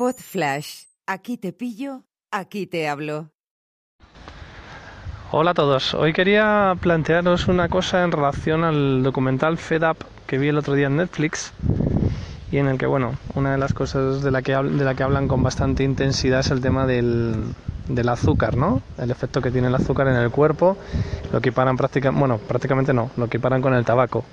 Pod Flash. Aquí te pillo, aquí te hablo. Hola a todos. Hoy quería plantearos una cosa en relación al documental Fed Up que vi el otro día en Netflix y en el que, bueno, una de las cosas de la que, de la que hablan con bastante intensidad es el tema del, del azúcar, ¿no? El efecto que tiene el azúcar en el cuerpo, lo equiparan prácticamente, bueno, prácticamente no, lo equiparan con el tabaco.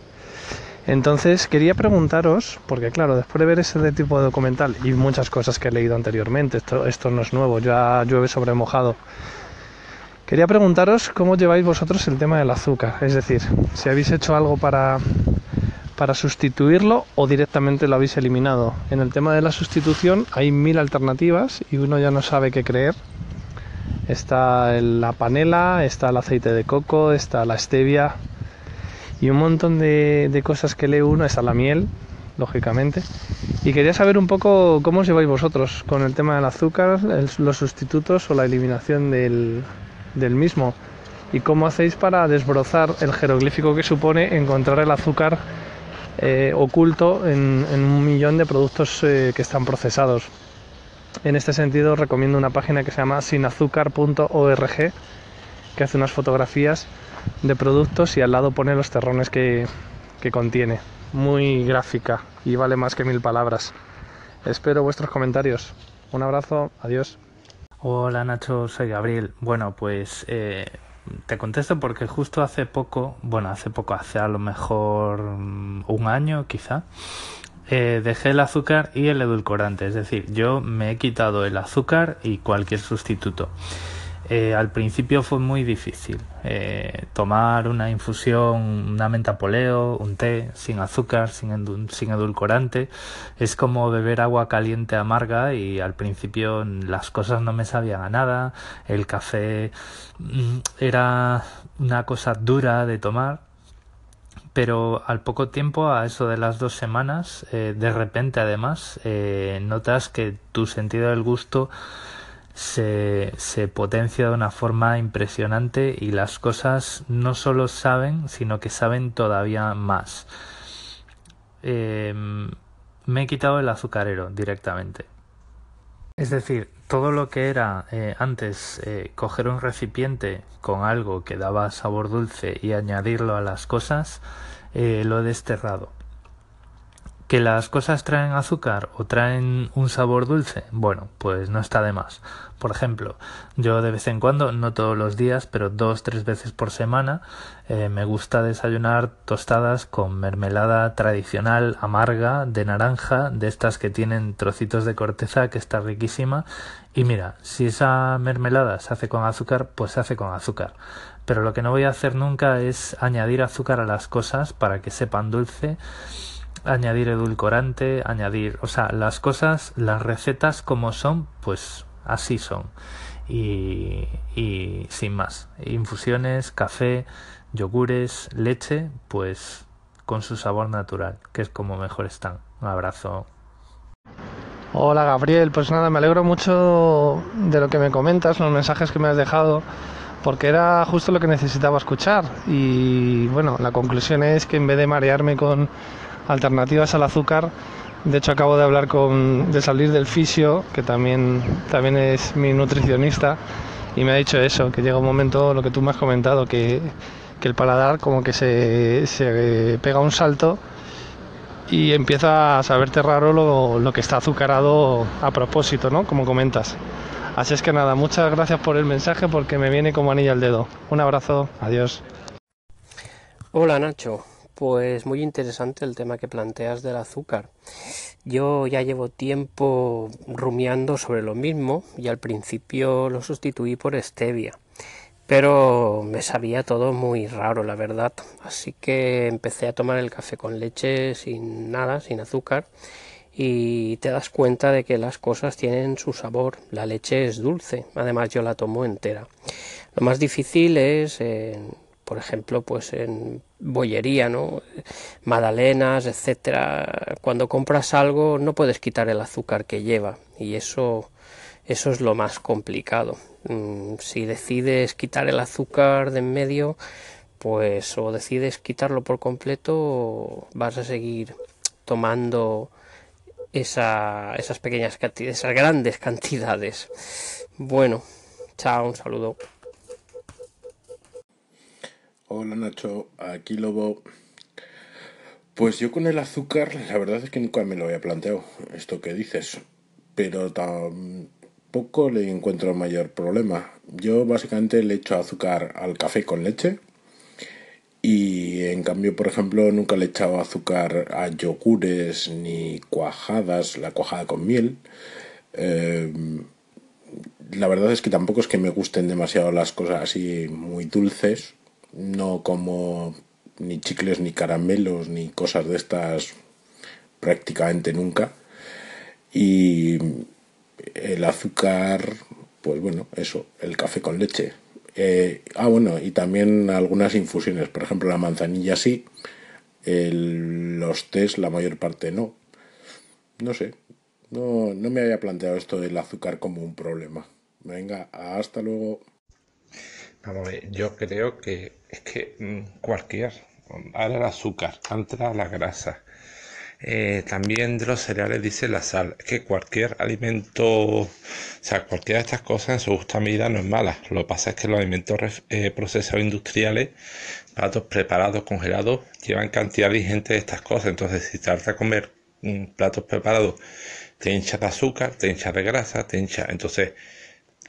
Entonces quería preguntaros, porque claro, después de ver ese tipo de documental y muchas cosas que he leído anteriormente, esto, esto no es nuevo, ya llueve sobre mojado, quería preguntaros cómo lleváis vosotros el tema del azúcar, es decir, si habéis hecho algo para, para sustituirlo o directamente lo habéis eliminado. En el tema de la sustitución hay mil alternativas y uno ya no sabe qué creer. Está la panela, está el aceite de coco, está la stevia, y un montón de, cosas que lee uno, está la miel, lógicamente. Y quería saber un poco cómo os lleváis vosotros con el tema del azúcar, los sustitutos o la eliminación del, mismo. Y cómo hacéis para desbrozar el jeroglífico que supone encontrar el azúcar eh, oculto en, un millón de productos eh, que están procesados. En este sentido recomiendo una página que se llama sinazúcar.org que hace unas fotografías de productos y al lado pone los terrones que, contiene. Muy gráfica y vale más que mil palabras. Espero vuestros comentarios. Un abrazo, adiós. Hola Nacho, soy Gabriel. Bueno, pues eh, te contesto porque justo hace poco, bueno, hace poco, hace a lo mejor mm, un año quizá, eh, dejé el azúcar y el edulcorante. Es decir, yo me he quitado el azúcar y cualquier sustituto. Eh, al principio fue muy difícil eh, tomar una infusión, una menta poleo, un té sin azúcar, sin, sin edulcorante. Es como beber agua caliente amarga y al principio las cosas no me sabían a nada. El café mm, era una cosa dura de tomar. Pero al poco tiempo, a eso de las dos semanas, eh, de repente además, notas que tu sentido del gusto se, potencia de una forma impresionante y las cosas no solo saben, sino que saben todavía más. Em, me he quitado el azucarero directamente. Es decir, todo lo que era eh, antes eh, coger un recipiente con algo que daba sabor dulce y añadirlo a las cosas, eh, lo he desterrado. ¿Que las cosas traen azúcar o traen un sabor dulce? Bueno, pues no está de más. Por ejemplo, yo de vez en cuando, no todos los días, pero dos, tres veces por semana, eh, me gusta desayunar tostadas con mermelada tradicional amarga de naranja, de estas que tienen trocitos de corteza, que está riquísima. Y mira, si esa mermelada se hace con azúcar, pues se hace con azúcar. Pero lo que no voy a hacer nunca es añadir azúcar a las cosas para que sepan dulce añadir edulcorante, añadir, o sea, las cosas, las recetas como son, pues así son. Y, y sin más, infusiones, café, yogures, leche, pues con su sabor natural, que es como mejor están. Un abrazo. Hola Gabriel, pues nada, me alegro mucho de lo que me comentas, los mensajes que me has dejado, porque era justo lo que necesitaba escuchar. Y bueno, la conclusión es que en vez de marearme con alternativas al azúcar. De hecho, acabo de hablar con, de salir del fisio, que también, también es mi nutricionista, y me ha dicho eso, que llega un momento, lo que tú me has comentado, que, el paladar como que se, se, pega un salto y empieza a saberte raro lo, lo, que está azucarado a propósito, ¿no? Como comentas. Así es que nada, muchas gracias por el mensaje porque me viene como anilla al dedo. Un abrazo, adiós. Hola Nacho, pues muy interesante el tema que planteas del azúcar. Yo ya llevo tiempo rumiando sobre lo mismo y al principio lo sustituí por stevia. Pero me sabía todo muy raro, la verdad. Así que empecé a tomar el café con leche sin nada, sin azúcar. Y te das cuenta de que las cosas tienen su sabor. La leche es dulce. Además yo la tomo entera. Lo más difícil es eh, por ejemplo, pues en bollería, ¿no? Magdalenas, etcétera. Cuando compras algo no puedes quitar el azúcar que lleva y eso eso es lo más complicado. Mm, si decides quitar el azúcar de en medio, pues o decides quitarlo por completo, vas a seguir tomando esas pequeñas cantidades, esas grandes cantidades. Bueno, chao, un saludo. Hola Nacho, aquí Lobo. Pues yo con el azúcar, la verdad es que nunca me lo había planteado, esto que dices, pero tampoco le encuentro mayor problema. Yo básicamente le echo azúcar al café con leche y en cambio, por ejemplo, nunca le he echado azúcar a yogures ni cuajadas, la cuajada con miel. Eh, la verdad es que tampoco es que me gusten demasiado las cosas así muy dulces. No como ni chicles, ni caramelos, ni cosas de estas prácticamente nunca. Y el azúcar, pues bueno, eso, el café con leche. Eh, ah, bueno, y también algunas infusiones, por ejemplo, la manzanilla sí, los tés la mayor parte no. No sé, no, no me había planteado esto del azúcar como un problema. Venga, hasta luego. Vamos a ver, yo creo que es que mm, cualquier, ahora el azúcar, antes la grasa, eh, también de los cereales dice la sal. Es que cualquier alimento, o sea, cualquiera de estas cosas en su justa medida no es mala. Lo que pasa es que los alimentos eh, procesados industriales, platos preparados, congelados, llevan cantidad vigente de estas cosas. Entonces, si te a comer un platos preparados, te hincha de azúcar, te hincha de grasa, te hincha. Entonces,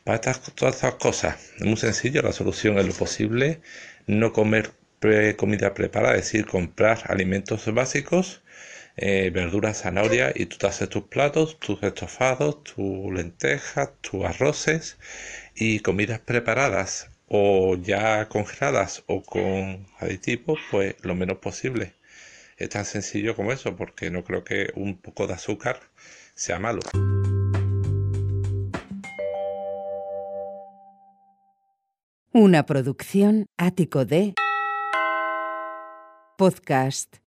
para estas, todas estas cosas, es muy sencillo. La solución es lo posible no comer comida preparada, es decir, comprar alimentos básicos eh, verduras, zanahoria y tú te haces tus platos, tus estofados, tus lentejas, tus arroces y comidas preparadas o ya congeladas o con aditivos, pues lo menos posible. Es tan sencillo como eso, porque no creo que un poco de azúcar sea malo. Una producción ático de podcast